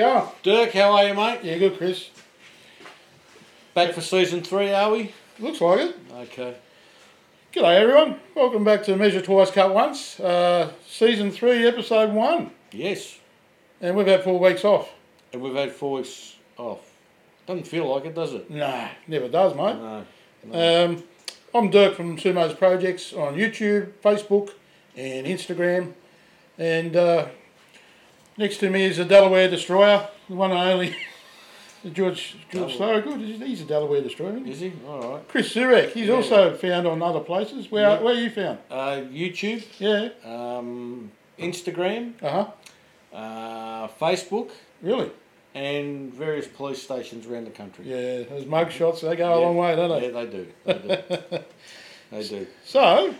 You go. Dirk, how are you, mate? Yeah, good, Chris. Back for season three, are we? Looks like it. Okay. G'day, everyone. Welcome back to Measure Twice, Cut Once, uh, season three, episode one. Yes. And we've had four weeks off. And we've had four weeks off. Doesn't feel like it, does it? Nah, never does, mate. No. no. Um, I'm Dirk from Sumo's Projects on YouTube, Facebook, and Instagram. And uh, next to me is a Delaware Destroyer, the one and only George George Thorogood. He's a Delaware Destroyer. isn't he? Is he? All right. Chris Zurek, he's Yeah. also found on other places. Where Yeah. where are you found? Uh, YouTube, Yeah. um, Instagram, Uh huh. uh, Facebook, Really? and various police stations around the country. Yeah. Those mug shots, they go a Yeah. long way, don't they? Yeah, they do. They do. they do. So,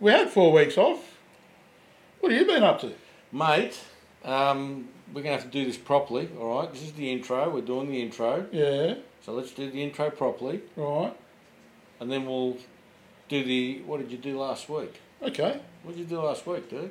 we had four weeks off. What have you been up to? Mate, um, we're going to have to do this properly, all right? This is the intro. We're doing the intro. Yeah. So let's do the intro properly. Right. And then we'll do the. What did you do last week? Okay. What did you do last week, dude?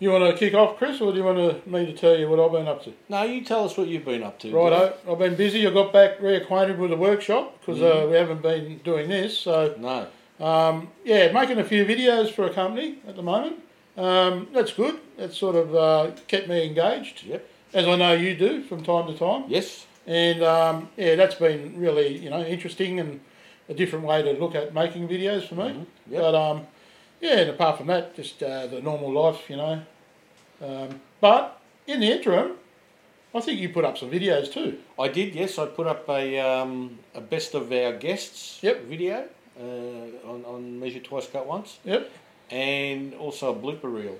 You want to kick off, Chris, or do you want me to tell you what I've been up to? No, you tell us what you've been up to. dude. Righto, I've been busy. I got back reacquainted with the workshop because uh, we haven't been doing this. So, No. Um, yeah, making a few videos for a company at the moment. Um, that's good. That's sort of uh, kept me engaged, Yep. as I know you do from time to time. Yes. And um, yeah, that's been really you know interesting and a different way to look at making videos for me. Mhm. Yep. But um, yeah, and apart from that, just uh, the normal life, you know. Um, but in the interim, I think you put up some videos too. I did. Yes, I put up a um, a best of our guests Yep. video uh, on on measure twice, cut once, Yep. and also a blooper reel.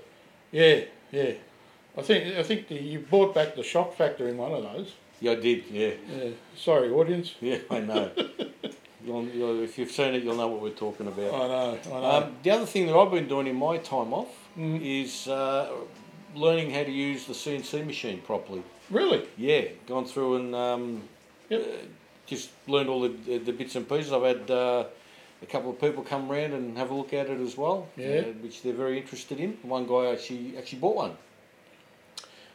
Yeah, yeah. I think I think the, you brought back the shock factor in one of those. Yeah, I did. Yeah. Yeah. Sorry, audience. Yeah, I know. you'll, you'll, if you've seen it, you'll know what we're talking about. I know. I know. Um, the other thing that I've been doing in my time off Mm. is uh, learning how to use the CNC machine properly. really? Yeah, gone through and um, Yep. uh, just learned all the, the bits and pieces. I've had uh, a couple of people come round and have a look at it as well, Yeah. uh, which they're very interested in. One guy actually actually bought one.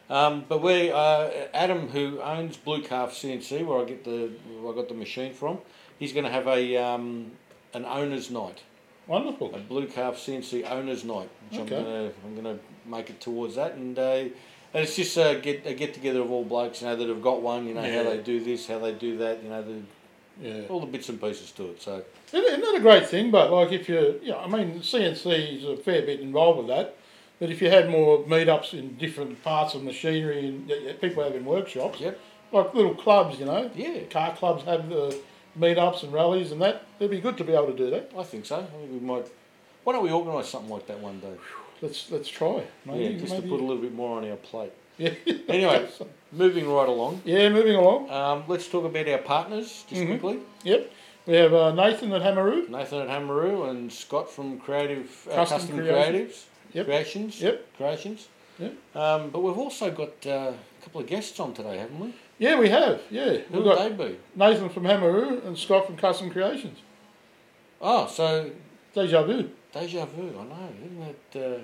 Um, but we, uh, Adam, who owns Blue Calf CNC, where I get the where I got the machine from, he's going to have a um, an owners night, Wonderful. a Blue Calf CNC owners night, which Okay. I'm going to I'm going to make it towards that, and uh, and it's just a get a get together of all blokes, you know, that have got one, you know, Yeah. how they do this, how they do that, you know, the, Yeah. all the bits and pieces to it. So Isn't that a great thing? But like, if you, you know, I mean, CNC is a fair bit involved with that. But if you had more meetups in different parts of machinery and people having workshops, Yep. like little clubs, you know, yeah, car clubs have the meetups and rallies and that. It'd be good to be able to do that. I think so. I think we might. Why don't we organise something like that one day? Let's let's try. Maybe, yeah, just maybe. to put a little bit more on our plate. Yeah. Anyway, moving right along. yeah, moving along. Um, let's talk about our partners just Mhm. quickly. Yep, we have uh, Nathan at Hamaroo. Nathan at Hamaroo and Scott from Creative uh, Custom Custom. Creatives. Yep. Creations. Yep. Creations. Yep. Um, but we've also got uh, a couple of guests on today, haven't we? Yeah, we have. Yeah, Who would they be? Nathan from Hamaroo and Scott from Custom Creations. Oh, so Deja vu. deja vu. I know. Isn't that?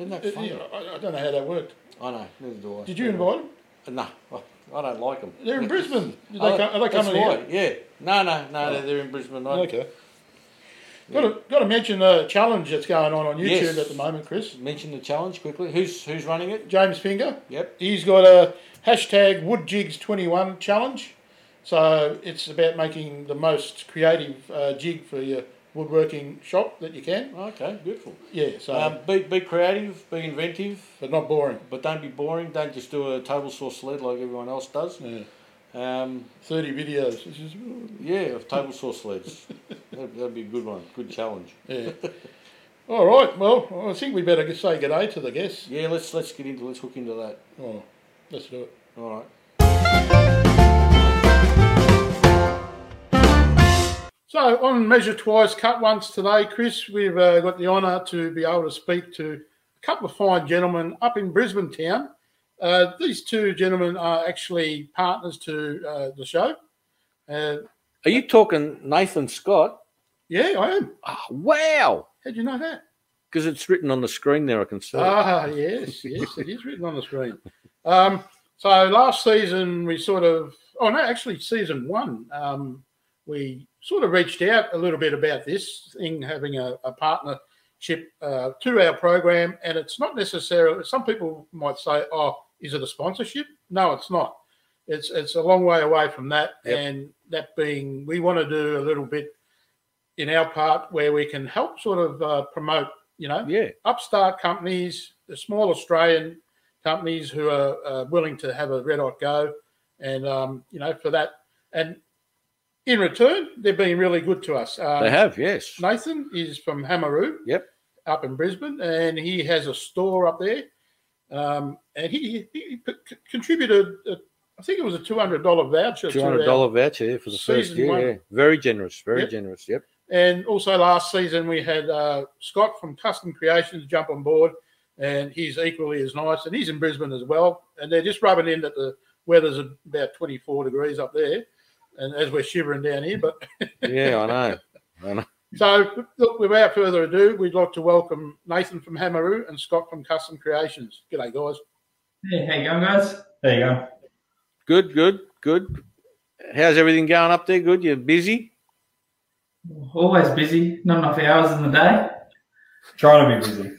Uh, isn't that Uh, funny? I, I don't know how that worked. I know. Neither do I. Did you invite them? No, I don't like them. They're in Brisbane. Did they Oh, come, are they coming here? Yeah. No, no, no. They're, they're in Brisbane. I Okay. Got to got to mention the challenge that's going on on YouTube Yes. at the moment, Chris. mention the challenge quickly. Who's who's running it? James Finger. Yep. He's got a hashtag WoodJigs21 challenge. So it's about making the most creative uh, jig for your woodworking shop that you can. Okay. Beautiful. Yeah. So, Um, be be creative. Be inventive. but not boring. But don't be boring. Don't just do a table saw sled like everyone else does. Yeah. Um, Thirty videos. Yeah, of table saw sleds. That'd, that'd be a good one. Good challenge. yeah. All right. Well, I think we better say good day to the guests. Yeah. Let's let's get into let's hook into that. Oh, let's do it. All right. So on measure twice, cut once today, Chris. We've uh, got the honour to be able to speak to a couple of fine gentlemen up in Brisbane town. Uh, these two gentlemen are actually partners to uh, the show. Uh, Are you talking Nathan Scott? yeah, I am. Oh, wow. How'd you know that? Because it's written on the screen there, I can see. Ah, yes, yes, it is written on the screen. Um, so last season we sort of, oh no, actually season one, um, we sort of reached out a little bit about this thing having a, a partnership uh, to our program, and it's not necessarily. Some people might say, "Oh, is it a sponsorship?" No, it's not. It's it's a long way away from that, Yep. and that being, we want to do a little bit in our part where we can help sort of uh, promote, you know, yeah, upstart companies, the small Australian companies who are uh, willing to have a red hot go, and um, you know for that, and in return they've been really good to us. Um, they have. Yes. Nathan is from Hamaroo, Yep. up in Brisbane, and he has a store up there, um, and he, he c- contributed. uh, I think it was a two hundred dollar voucher. Two to our- hundred dollar voucher yeah, for the first Season year. one. Yeah. Very generous. Very Yep. generous. Yep. And also last season we had uh, Scott from Custom Creations jump on board, and he's equally as nice, and he's in Brisbane as well. And they're just rubbing in that the weather's about 24 degrees up there, and as we're shivering down here. But Yeah, I know. I know. so look, without further ado, we'd like to welcome Nathan from Hamaroo and Scott from Custom Creations. G'day, guys. Hey, how you going, guys? There you go. Good. Good. Good. How's everything going up there? Good. You're busy. Always busy, not enough hours in the day. Trying to be busy.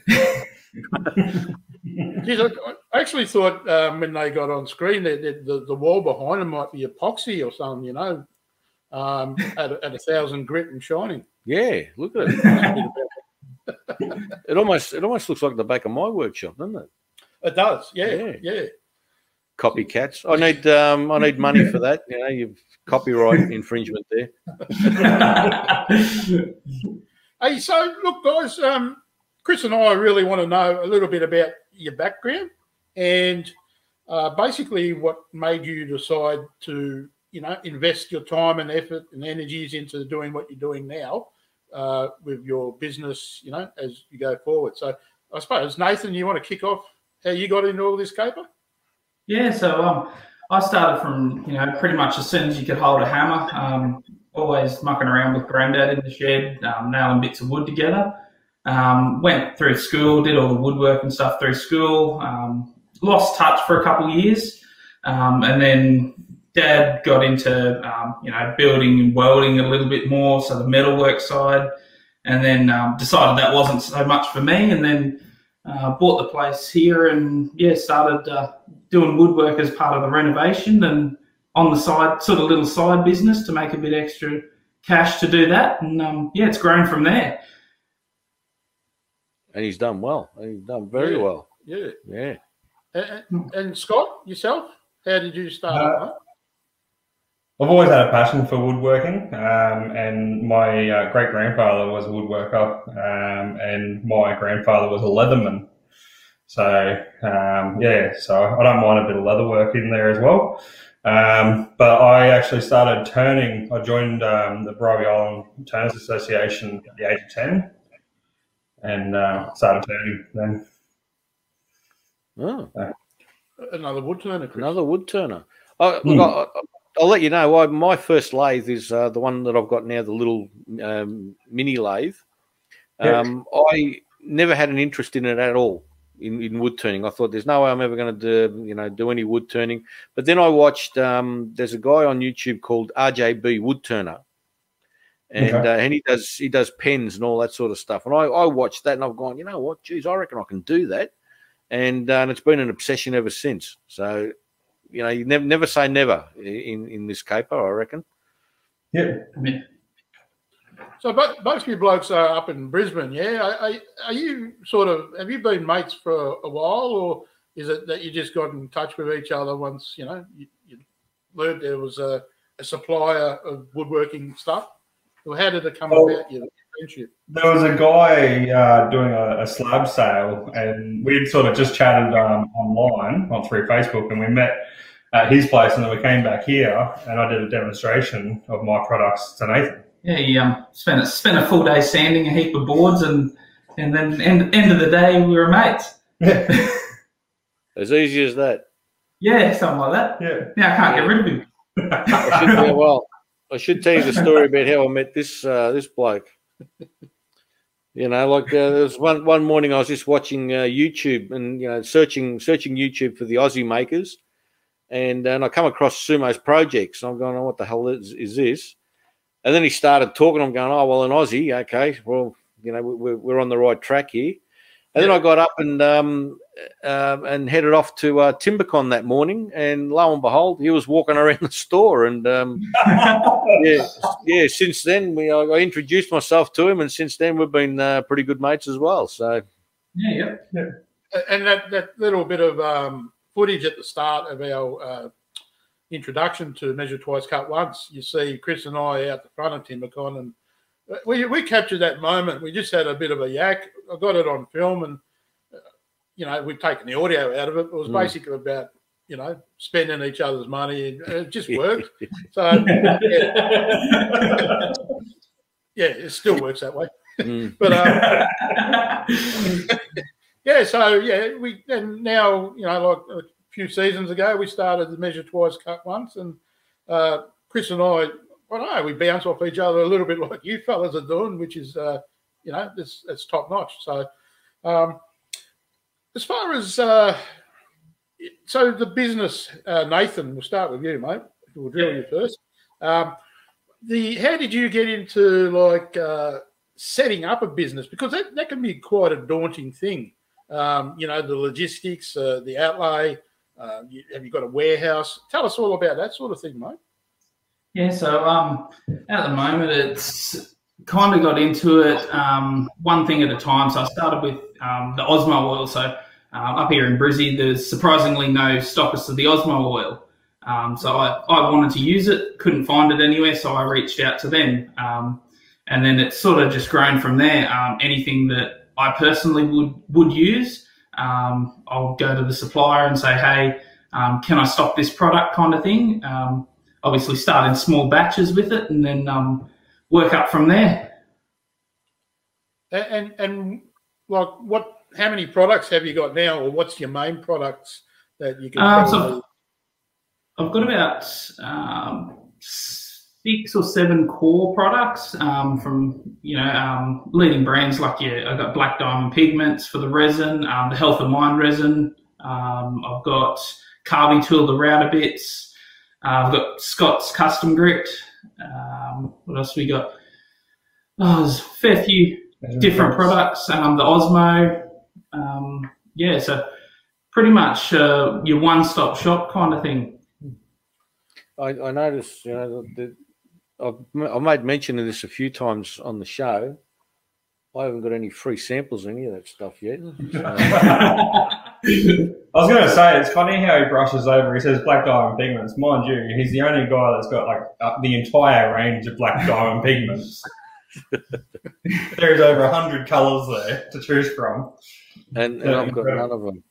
Geez, I I actually thought um, when they got on screen that that the, the wall behind them might be epoxy or something, you know, um, at, a, at a thousand grit and shining. Yeah. Look at it. It almost it almost looks like the back of my workshop, doesn't it? It does, yeah, Yeah. yeah. Copycats. I need um I need money for that. You know, you've copyright infringement there. Hey, so look, guys, um, Chris and I really want to know a little bit about your background and uh, basically what made you decide to, you know, invest your time and effort and energies into doing what you're doing now uh, with your business, you know, as you go forward. So I suppose Nathan, you want to kick off how you got into all this caper? yeah, so um, I started from you know pretty much as soon as you could hold a hammer. Um, always mucking around with granddad in the shed, um, nailing bits of wood together. Um, went through school, did all the woodwork and stuff through school. Lost touch for a couple of years, um, and then dad got into um, you know building and welding a little bit more, so the metalwork side, and then um, decided that wasn't so much for me, and then uh, bought the place here, and yeah, started uh, doing woodwork as part of the renovation, and on the side, sort of little side business to make a bit extra cash to do that, and um, yeah, it's grown from there. And he's done well. He's done very Yeah. well. Yeah. Yeah. And, and- Scott, yourself, how did you start? Uh? I've always had a passion for woodworking, um, and my uh, great grandfather was a woodworker, um, and my grandfather was a leatherman. So um, yeah, so I don't mind a bit of leather work in there as well. Um, but I actually started turning. I joined um, the Bribie Island Turners Association at the age of ten, and uh, started turning then. Oh, Another wood turner, Chris. another wood turner. I, Hmm. look, I, I'll let you know. I, my first lathe is uh, the one that I've got now, the little um, mini lathe. Yeah. Um, I never had an interest in it at all in, in wood turning. I thought there's no way I'm ever going to do you know do any wood turning. But then I watched. Um, there's a guy on YouTube called RJB Wood Turner, and Okay. uh, and he does he does pens and all that sort of stuff. And I, I watched that and I've gone, you know what, geez, I reckon I can do that. And, uh, and it's been an obsession ever since. So you know, you never never say never in in this caper. I reckon. Yeah, So both, both you blokes are up in Brisbane, yeah? Are, are, are you sort of have you been mates for a while, or is it that you just got in touch with each other once you know you, you learned there was a, a supplier of woodworking stuff? Or how did it come Oh. about your friendship? There was a guy uh, doing a, a slab sale, and we'd sort of just chatted um, online on through Facebook, and we met at his place, and then we came back here, and I did a demonstration of my products to Nathan. Yeah, he um, spent a, spent a full day sanding a heap of boards, and and then end end of the day we were mates. Yeah, As easy as that. Yeah, something like that. yeah. Now I can't get rid of him. I should, yeah, well, I should tell you the story about how I met this uh, this bloke. You know, like uh, there was one one morning I was just watching uh, YouTube and you know searching searching YouTube for the Aussie makers, and and I come across Sumo's projects. And I'm going, oh, what the hell is, is this? And then he started talking. I'm going, oh well, an Aussie, okay, well, you know, we're, we're on the right track here. And then I got up and um, uh, and headed off to uh, Timbecon that morning, and lo and behold, he was walking around the store. And um, yeah, yeah. Since then, we I, I introduced myself to him, and since then we've been uh, pretty good mates as well. So Yeah, yeah. yeah. and that, that little bit of um, footage at the start of our uh, introduction to Measure Twice, Cut Once, you see Chris and I out the front of Timbecon, and we, we captured that moment. We just had a bit of a yak. I got it on film, and uh, you know we've taken the audio out of it. It was Mm. basically about you know spending each other's money, and it just worked. So yeah, yeah, it still works that way. mm, But um, yeah, so yeah, we and now you know, like a few seasons ago, we started the measure twice, cut once, and uh, Chris and I, I don't know, we bounce off each other a little bit like you fellas are doing, which is uh, you know, it's it's top notch. So, um, as far as uh, so the business, uh, Nathan, we'll start with you, mate. We'll drill you first. Um, the how did you get into like uh, setting up a business because that, that can be quite a daunting thing. Um, you know, the logistics, uh, the outlay. Uh, you, have you got a warehouse? Tell us all about that sort of thing, mate. Yeah, so um, at the moment, it's kind of got into it um, one thing at a time. So I started with um, the Osmo oil. So um, up here in Brizzy, there's surprisingly no stockists of the Osmo oil. Um, so I, I wanted to use it, couldn't find it anywhere, so I reached out to them. Um, and then it's sort of just grown from there. Um, anything that I personally would would use, um, I'll go to the supplier and say, hey, um, can I stock this product kind of thing. Obviously start in small batches with it and then work up from there. And, and and like what? How many products have you got now, or what's your main products that you can? Um, so- probably- I've got about um, six or seven core products um, from you know um, leading brands like yeah, I've got Black Diamond Pigments for the resin, um, the Health of Mind resin. Um, I've got Carbitool the router bits. Uh, I've got Scott's Custom Grit. Um, what else we got? Oh, there's a fair few different products. Um, the Osmo, um, yeah. So pretty much uh, your one-stop shop kind of thing. I, I noticed, you know, that I've, m- I've made mention of this a few times on the show. I haven't got any free samples of any of that stuff yet. So, I was going to say, it's funny how he brushes over. He says black diamond pigments. Mind you, he's the only guy that's got like uh, the entire range of black diamond pigments. There's over a hundred colours there to choose from. And, and I've got none of them.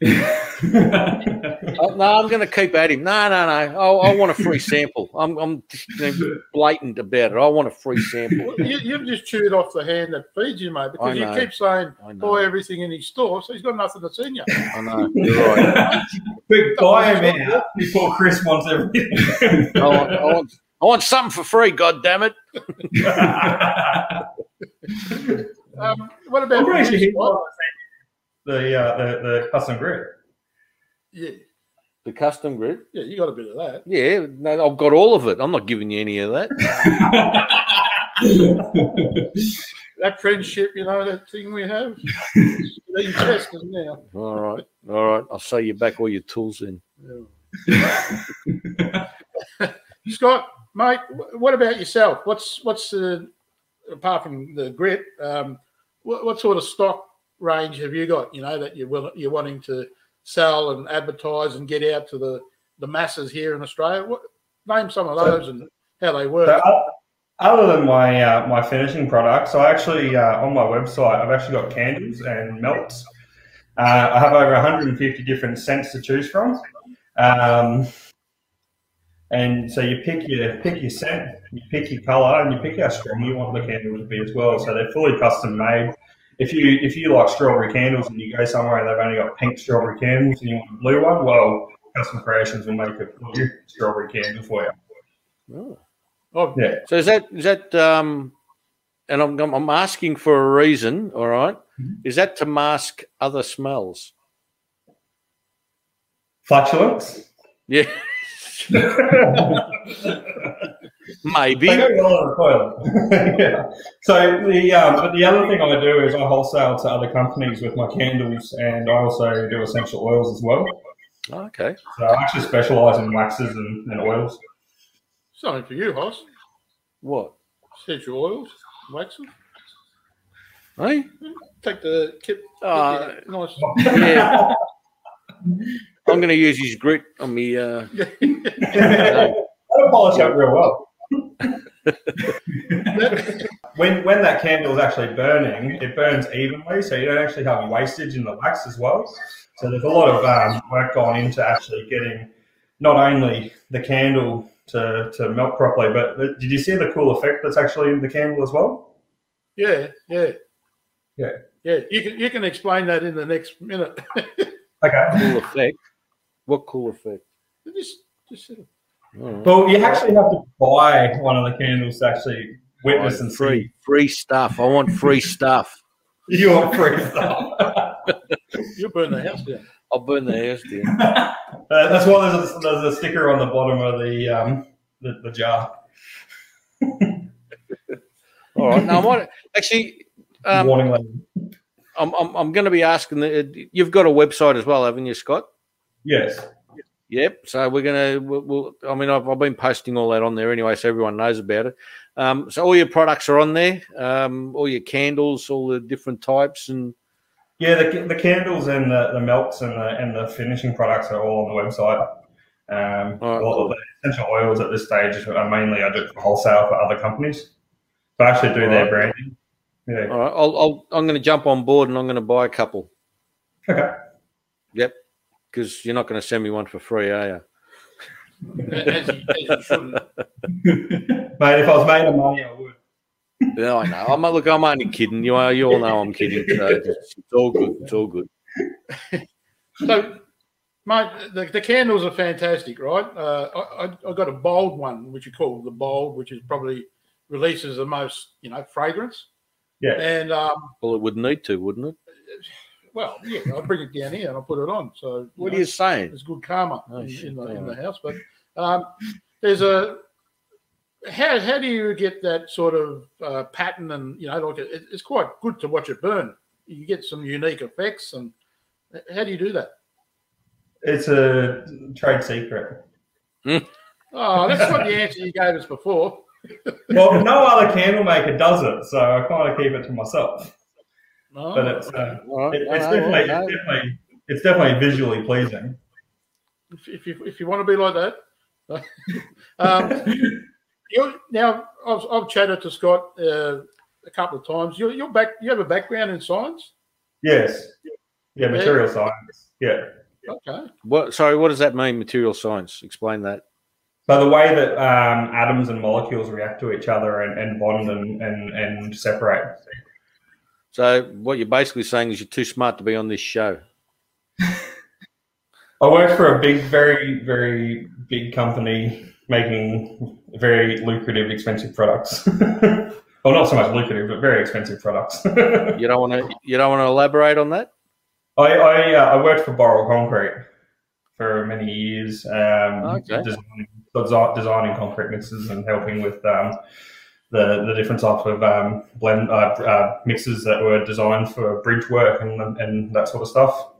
Oh, no, I'm going to keep at him. No, no, no. I, I want a free sample. I'm, I'm just you blatant about it. I want a free sample. Well, you, you've just chewed off the hand that feeds you, mate, because you keep saying buy everything in his store, so he's got nothing to send you. I know. You're right. Quick, buy him out before Chris wants everything. I want, I want, I want something for free. God damn it! Um, what about the, uh, the the custom grit. Yeah, The custom grit. yeah, you got a bit of that. Yeah, no, I've got all of it. I'm not giving you any of that. That friendship, you know, that thing we have. It's being tested now. All right, all right. I'll show you back all your tools in. Scott, mate, what about yourself? What's what's the apart from the grit? Um, what, what sort of stock range have you got? You know that you're will, you're wanting to sell and advertise and get out to the the masses here in Australia. What name some of those and how they work? So, other than my uh, my finishing products, I actually uh, on my website I've actually got candles and melts. Uh, I have over 150 different scents to choose from, um, and so you pick your pick your scent, you pick your color, and you pick how strong you want the candle to be as well. So they're fully custom made. If you if you like strawberry candles and you go somewhere and they've only got pink strawberry candles and you want a blue one, well, Custom Creations will make a blue strawberry candle for you. Oh. Oh, Yeah. So is that is that um, and I'm I'm I'm asking for a reason. All right? Mhm. is that to mask other smells? Flatulence. Yeah, maybe. They go well on the toilet. yeah. So the um, but the other thing I do is I wholesale to other companies with my candles, and I also do essential oils as well. Okay. So I actually specialise in waxes and, and oils. Something for you, Hoss. What? Essential oils, waxes. Hey? Take the kit. Uh, nice. yeah. I'm going to use his grit on me. Uh, That'll polish up real well. When when that candle is actually burning, it burns evenly, so you don't actually have wastage in the wax as well. So there's a lot of um, work gone into actually getting not only the candle to, to melt properly, but did you see the cool effect that's actually in the candle as well? yeah, yeah, Yeah. yeah. You can you can explain that in the next minute. Okay. cool effect. What cool effect? just just sit- All right. Well, you actually have to buy one of the candles to actually witness and free, see. free stuff. I want free stuff. You want free stuff. you'll burn the house down. I'll burn the house down. Uh, that's why there's a, there's a sticker on the bottom of the um, the, the jar. All right. Now, I might actually. Um, Warning. I'm, I'm, I'm going to be asking. The, you've got a website as well, haven't you, Scott? Yes. Yep. So we're gonna. We'll, we'll, I mean, I've, I've been posting all that on there anyway, so everyone knows about it. Um, so all your products are on there. Um, all your candles, all the different types, and Yeah, the, the candles and the, the melts and the and the finishing products are all on the website. Um, All right, all of the essential oils at this stage are mainly I do for wholesale for other companies. So I actually do All their right. branding. Yeah. all right, I'll, I'll, I'm going to jump on board and I'm going to buy a couple. Okay. Yep. Because you're not going to send me one for free, are you? As you, as you. Mate, if I was made of money, I would. Yeah, I know. I'm look. I'm only kidding. You are. You all know I'm kidding. So it's, it's all good. It's all good. So, mate, the, the candles are fantastic, right? Uh, I, I, I got a bold one, which you call the bold, which is probably releases the most, you know, fragrance. Yeah. And um, Well, it would need to, wouldn't it? Well, yeah, I'll bring it down here and I'll put it on. So, What know, are you saying? There's good karma Oh, in, shit, in, the, in the house, but um, there's a how how do you get that sort of uh, pattern and you know like it, it's quite good to watch it burn. You get some unique effects, and how do you do that? It's a trade secret. Oh, that's not the answer you gave us before. Well, no other candle maker does it, so I kind of keep it to myself. No, But it's uh, All right. it, it's No, no, definitely it's definitely it's definitely visually pleasing. if, if you if you want to be like that. um, you're, now I've, I've chatted to Scott uh, a couple of times. You're, you're back. You have a background in science. Yes. Yeah, material science. Yeah. Okay. What? Sorry. What does that mean? Material science. Explain that. So the way that um, atoms and molecules react to each other and, and bond and, and, and separate. So what you're basically saying is you're too smart to be on this show. I work for a big, very, very big company making very lucrative, expensive products. well, not so much lucrative, but very expensive products. You don't want to. You don't want to elaborate on that. I, uh, I worked for Boral Concrete for many years, um, Okay. designing, designing concrete mixes and helping with um, the the different types of um, blend uh, uh, mixes that were designed for bridge work and, and that sort of stuff.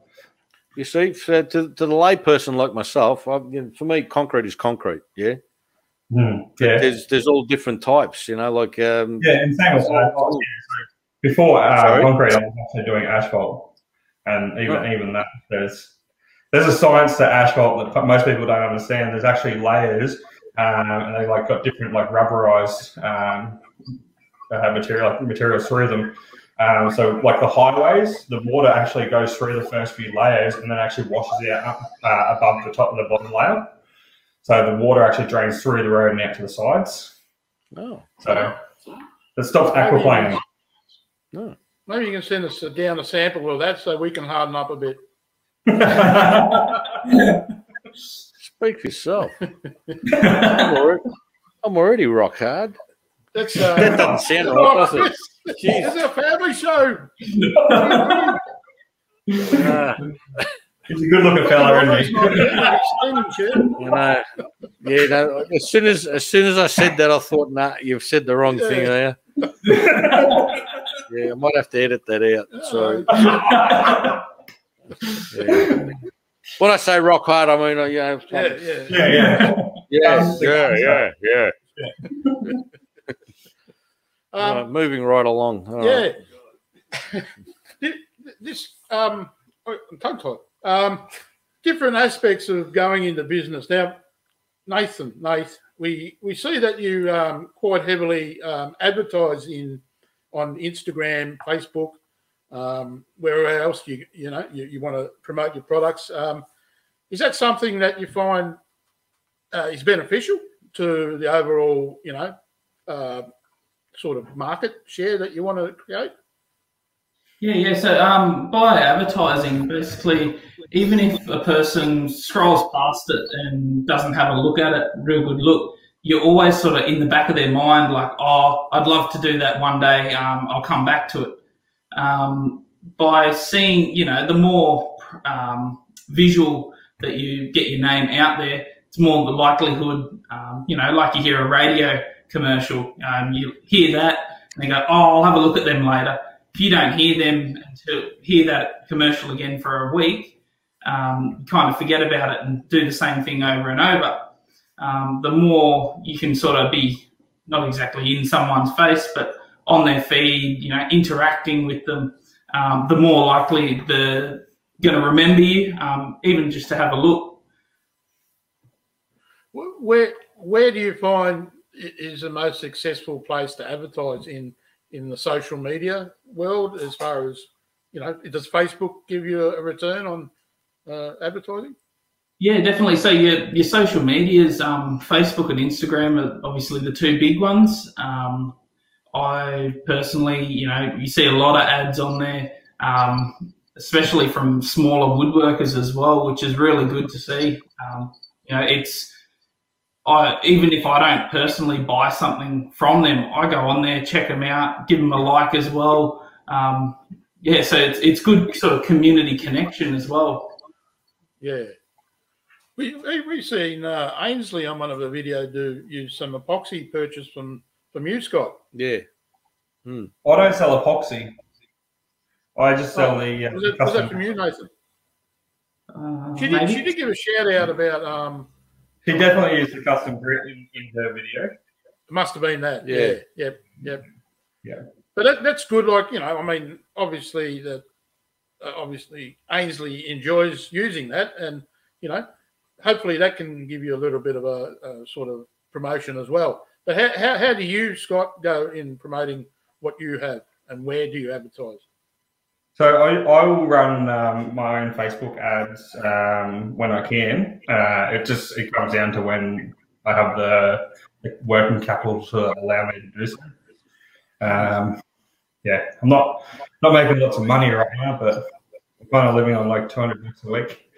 You see, for, to, to the layperson like myself, I, you know, for me, concrete is concrete. Yeah. Hmm, yeah, There's there's all different types. You know, like um, yeah, and same with asphalt. yeah. So before uh, concrete, I was actually doing asphalt, and even Oh. even that there's there's a science to asphalt that most people don't understand. There's actually layers, and they like got different like rubberized um, uh, material materials through them. Um, so like the highways, the water actually goes through the first few layers and then actually washes out uh, above the top of the bottom layer. So the water actually drains through the road and out to the sides. oh, So it stops aquaplaning. Maybe you can send us uh, down a sample of that so we can harden up a bit. speak for yourself. I'm already, I'm already rock hard. That's uh, That doesn't sound right, does it? It's a family show. Ah, He's a good looking fella, isn't he? you know, yeah. No, as soon as as soon as I said that, I thought, nah, you've said the wrong thing there. Yeah, I might have to edit that out. So, yeah. When I say rock hard, I mean, uh, you know, Yeah, yeah. yeah, yeah. yeah, yeah, yeah, yeah. Um, Right, moving right along. All right. yeah. this um, oh, tongue tied. Um, different aspects of going into business. Now, Nathan, Nath, we we see that you um, quite heavily um, advertise in on Instagram, Facebook, um, wherever else you you know you, you want to promote your products. Um, is that something that you find uh, is beneficial to the overall, you know, uh, sort of market share that you want to create? Yeah, yeah. So um, by advertising, basically, even if a person scrolls past it and doesn't have a look at it, real good look, you're always sort of in the back of their mind, like, oh, I'd love to do that one day. Um, I'll come back to it. Um, by seeing, you know, the more um, visual that you get your name out there, it's more the likelihood, um, you know, like you hear a radio commercial, um, you hear that and they go, oh, I'll have a look at them later if you don't hear them until hear that commercial again for a week, um, you kind of forget about it and do the same thing over and over. Um, the more you can sort of be not exactly in someone's face, but on their feed, you know, interacting with them, um, the more likely they're going to remember you, um, even just to have a look. Where where do you find is the most successful place to advertise in in the social media world? As far as you know, does Facebook give you a return on uh, advertising? Yeah, definitely. So your your social medias, um, Facebook and Instagram are obviously the two big ones. Um, I personally, you know, you see a lot of ads on there, um, especially from smaller woodworkers as well, which is really good to see. Um, you know, it's I even if I don't personally buy something from them, I go on there, check them out, give them a like as well. Um, yeah, so it's it's good sort of community connection as well. Yeah. We we we seen uh, Ainsley on one of the video do use some epoxy purchased from from you, Scott. Yeah. I don't sell epoxy. I just sell Oh, the uh, Was, it, was that from you, Nathan? Uh, She did. She did give a shout out about. Um, He definitely used the custom grit in, in her video. it must have been that. Yeah. Yeah. Yep. Yep. Yeah. But that, that's good. Like you know, I mean, obviously that. Uh, obviously, Ainsley enjoys using that, and you know, hopefully that can give you a little bit of a, a sort of promotion as well. But how, how, how do you, Scott, go in promoting what you have, and where do you advertise? So I, I will run um, my own Facebook ads um, when I can. Uh, it just it comes down to when I have the, the working capital to allow me to do so. Um, yeah, I'm not not making lots of money right now, but I'm kind of living on like 200 bucks a week.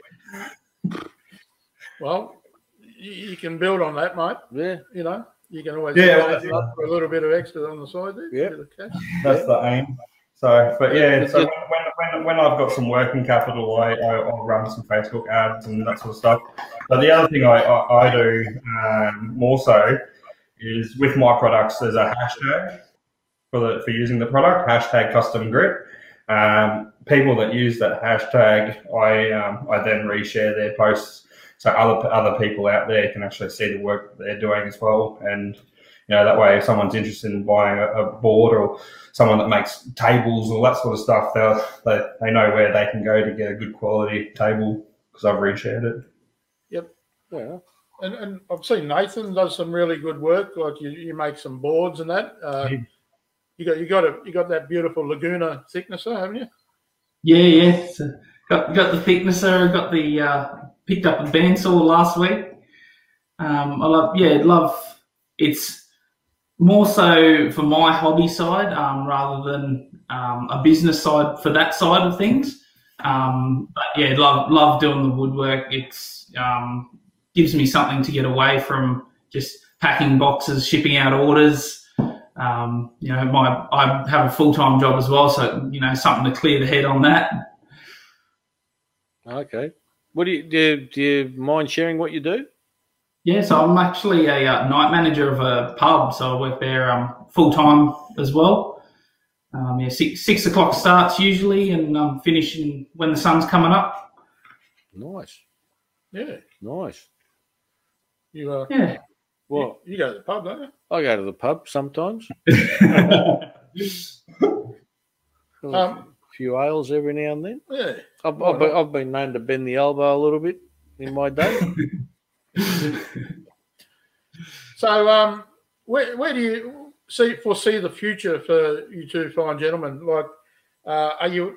Well, you, you can build on that, mate. Yeah. You know, you can always Yeah, yeah, well, up for a little bit of extra on the side there. Yeah. bit of cash. That's the aim. So, but yeah, so when, when, when I've got some working capital, I, I, I'll run some Facebook ads and that sort of stuff. But the other thing I, I, I do um, more so is with my products, there's a hashtag for, the, for using the product, hashtag custom grit. Um, people that use that hashtag, I, um, I then reshare their posts so other, other people out there can actually see the work that they're doing as well. And, you know, that way if someone's interested in buying a, a board or someone that makes tables all that sort of stuff, they'll, they they know where they can go to get a good quality table because I've reshared it. Yep. Yeah. And, and I've seen Nathan does some really good work. Like you, you make some boards and that. Uh, Yeah. you got you got a you got that beautiful Laguna thicknesser, haven't you? Yeah, yeah. So got got the thicknesser. Got the uh, picked up a bandsaw last week. Um, I love. Yeah, love. It's more so for my hobby side um, rather than um, a business side for that side of things. Um, but yeah, love love doing the woodwork. It's um, gives me something to get away from just packing boxes, shipping out orders. Um, you know, my I have a full time job as well, so you know something to clear the head on that. Okay. What do you do? Do you mind sharing what you do? Yeah, so I'm actually a uh, night manager of a pub, so I work there um, full time as well. Um, yeah, six six o'clock starts usually, and I'm finishing when the sun's coming up. Nice, Yeah. nice. You uh, Yeah. Well, you, you go to the pub, don't you? I go to the pub sometimes. Um, a few ales every now and then. Yeah. I've, I've, been, I've been known to bend the elbow a little bit in my day. So, um, where where do you see foresee the future for you two fine gentlemen? Like, uh, are you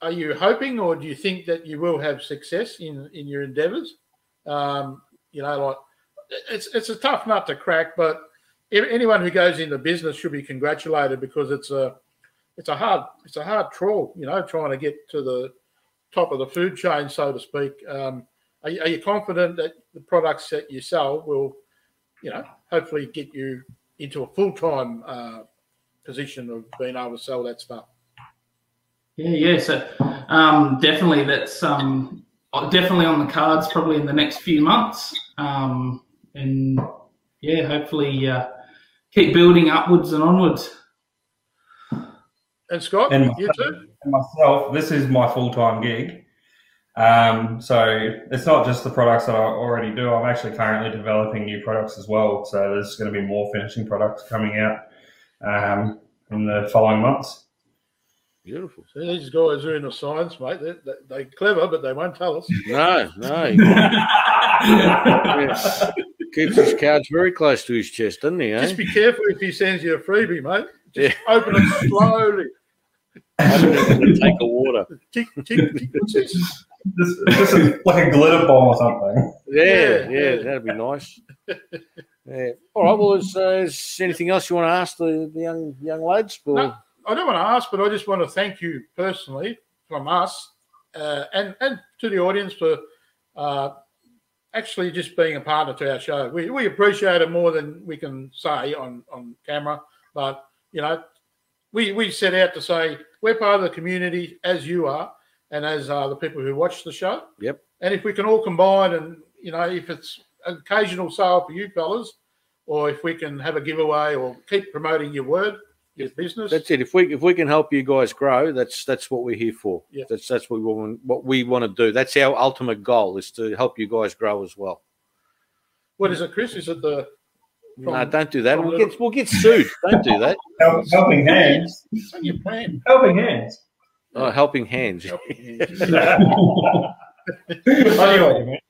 are you hoping, or do you think that you will have success in in your endeavours? Um, you know, like it's it's a tough nut to crack, but anyone who goes into business should be congratulated because it's a it's a hard it's a hard trawl, you know, trying to get to the top of the food chain, so to speak. Um, are, you, are you confident that the products that you sell will, you know, hopefully get you into a full time uh, position of being able to sell that stuff? Yeah, yeah. So um, definitely, that's um, definitely on the cards. Probably in the next few months, um, and yeah, hopefully uh, keep building upwards and onwards. And Scott, And you too? And myself, this is my full time gig. Um, so it's not just the products that I already do. I'm actually currently developing new products as well. So there's going to be more finishing products coming out um, in the following months. Beautiful. See, these guys are in the science, mate. They're, they're, they're clever, but they won't tell us. No, no. Keeps his cards very close to his chest, doesn't he? Eh? Just be careful if he sends you a freebie, mate. Just open it slowly. Open it and take a water. Tick, tick, tick. What's this? This, this is like a glitter bomb or something. Yeah, Yeah, yeah, yeah. that'd be nice. Yeah. All right. Well, is, uh, is anything else you want to ask the, the young young lads? Or- No. I don't want to ask, but I just want to thank you personally from us uh, and and to the audience for uh, actually just being a partner to our show. We, we appreciate it more than we can say on, on camera, but you know, we we set out to say we're part of the community as you are, and as are the people who watch the show. Yep. And if we can all combine, and you know, if it's an occasional sale for you fellas, or if we can have a giveaway or keep promoting your word, your business. That's it. If we if we can help you guys grow, that's that's what we're here for. Yeah. That's that's what we want what we want to do. That's our ultimate goal is to help you guys grow as well. What is it, Chris? Is it the no, don't do that. We'll little- get we'll get sued. Don't do that. Help, helping hands. it's on your plan? Helping hands. Oh, helping hands. I knew what you meant.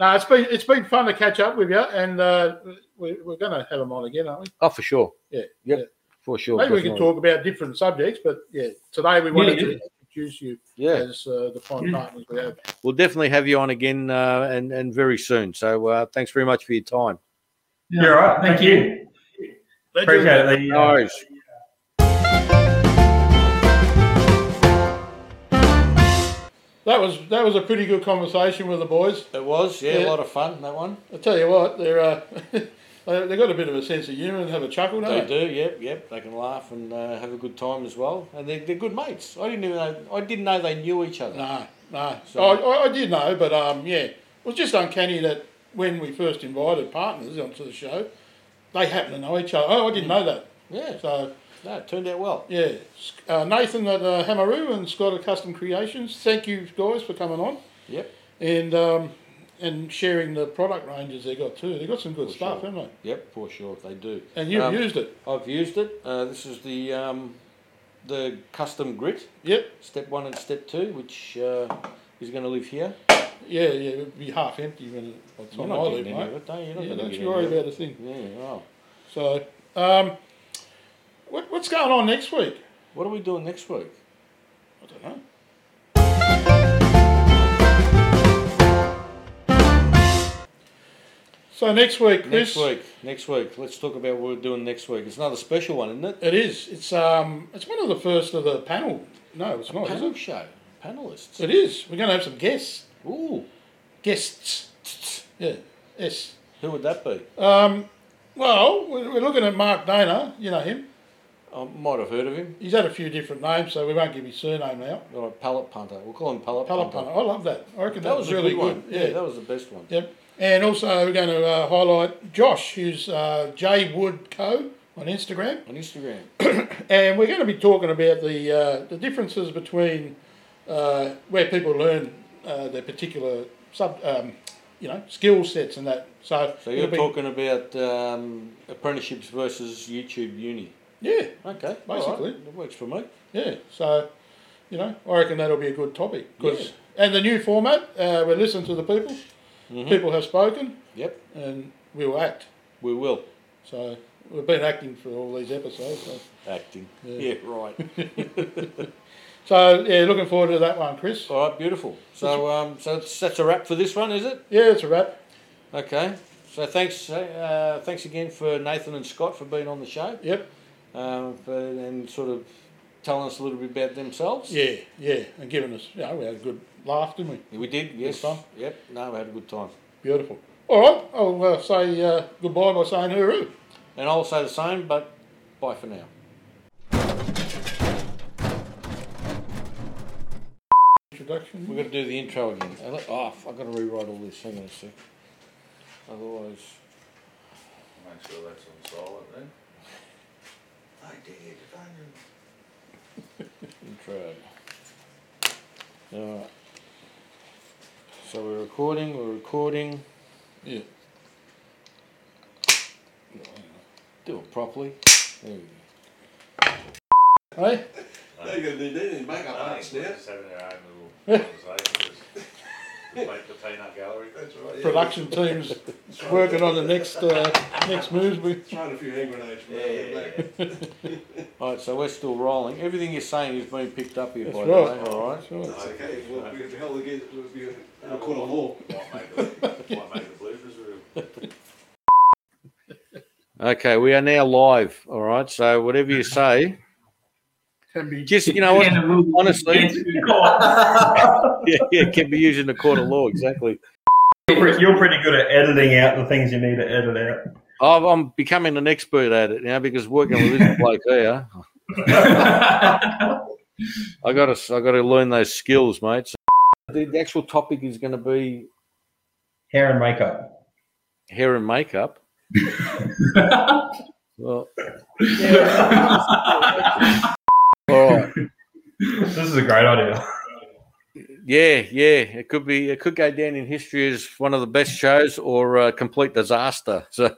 no, it's been it's been fun to catch up with you, and uh, we, we're going to have them on again, aren't we? Oh, for sure. Yeah, Yep. yeah. For sure. Maybe we can talk about different subjects, but yeah, today we wanted Yeah, to introduce you Yeah, as uh, the fine Yeah. partners we have. we'll definitely have you on again uh, and and very soon. So uh, thanks very much for your time. You're all right. Thank you. Appreciate it. The, No uh, worries. That was that was a pretty good conversation with the boys. It was yeah, Yeah. a lot of fun that one. I tell you what, they're uh, they they got a bit of a sense of humour and have a chuckle, They don't they? do, yep, yep. They can laugh and uh, have a good time as well, and they're, they're good mates. I didn't even know. I didn't know they knew each other. No, no. So- I, I, I did know, but um, yeah, it was just uncanny that when we first invited partners onto the show, they happen to know each other. Oh, I didn't know that. Yeah, So no, it turned out well. yeah, uh, Nathan at uh, Hamaroo and Scott at Custom Creations. Thank you guys for coming on Yep, and um, and sharing the product ranges they got too. They got some good For stuff, sure. haven't they? yep, for sure they do. And you've Um, used it. I've used it. Uh, this is the um, the custom grit, Yep. step one and step two, which uh, is going to live here. Yeah, yeah. It'd be half empty when it, by the You're time I not leave, mate. it, don't you? You're not Yeah, don't you worry about a thing. Yeah, oh. So, um, what, what's going on next week? What are we doing next week? I don't know. So next week, Chris. Next week. Next week. Let's talk about what we're doing next week. It's another special one, isn't it? It is. It's um. It's one of the first of the panel. No, it's not. Is Panel show. Panelists. It is. We're going to have some guests. Ooh. Guests. Yeah. Yes. Who would that be? Um, Well, we're looking at Mark Dana. You know him. I might have heard of him. He's had a few different names, so we won't give his surname out. Or a pallet punter. We'll call him pallet, Pallet punter. punter. I love that. I reckon That was really a good, one. Yeah. Yeah. that was the best one. Yep. And also we're going to uh, highlight Josh, who's uh, J Wood Co on Instagram, On Instagram. and we're going to be talking about the uh, the differences between uh, where people learn uh, their particular sub, um, you know, skill sets and that. So, So you're be- talking about um, apprenticeships versus YouTube uni. yeah, Okay, Basically. alright, that works for me. yeah. So, you know, I reckon that'll be a good topic because and the new format, uh, we listen to the people. Mhm. People have spoken, Yep, and we will act. we will. So we've been acting for all these episodes. So. Acting. Yeah. Yeah, right. So yeah, looking forward to that one, Chris. All right, beautiful. So, um, so that's, that's a wrap for this one, is it? Yeah, it's a wrap. Okay. So thanks, uh, thanks again for Nathan and Scott for being on the show, Yep. um, for, and sort of telling us a little bit about themselves. Yeah, yeah, and giving us, you know, we had a good laugh, didn't we? We did, yes. Yep. No, we had a good time. Beautiful. All right, I'll uh, say uh, goodbye by saying hooroo. And I'll say the same, but bye for now. Introduction. We've got to do the intro again. Let- Oh, I've got to rewrite all this. Hang on a sec. Otherwise, Make sure that's on silent then. I did, intro. Alright. So we're recording, we're recording. Yeah. Do it properly. There we go. Hey, Now you're gonna need any makeup No, arts now. just having our own little conversation. Just, just make the peanut gallery. That's right. yeah. production team's working on the next uh, next moves. We Throwing a few hand grenades from yeah, Alright, so we're still rolling. Everything you're saying is being picked up here, by That's the right. way. Alright. sure. That's okay. Well, we have to held again. We'll be in a court of law. Might make the, might make the bloopers real. Okay, we are now live. Alright, so whatever you say, can be just, you know what? And it will- honestly- Yeah, yeah, can be used in the court of law, exactly. You're pretty, good at editing out the things you need to edit out. I've, I'm becoming an expert at it now because working with this bloke here, I got to I got to learn those skills, mate. So the, the actual topic is going to be Hair and makeup. hair and makeup. Well, all right. This is a great idea. Yeah, yeah, it could be. It could go down in history as one of the best shows or a complete disaster. So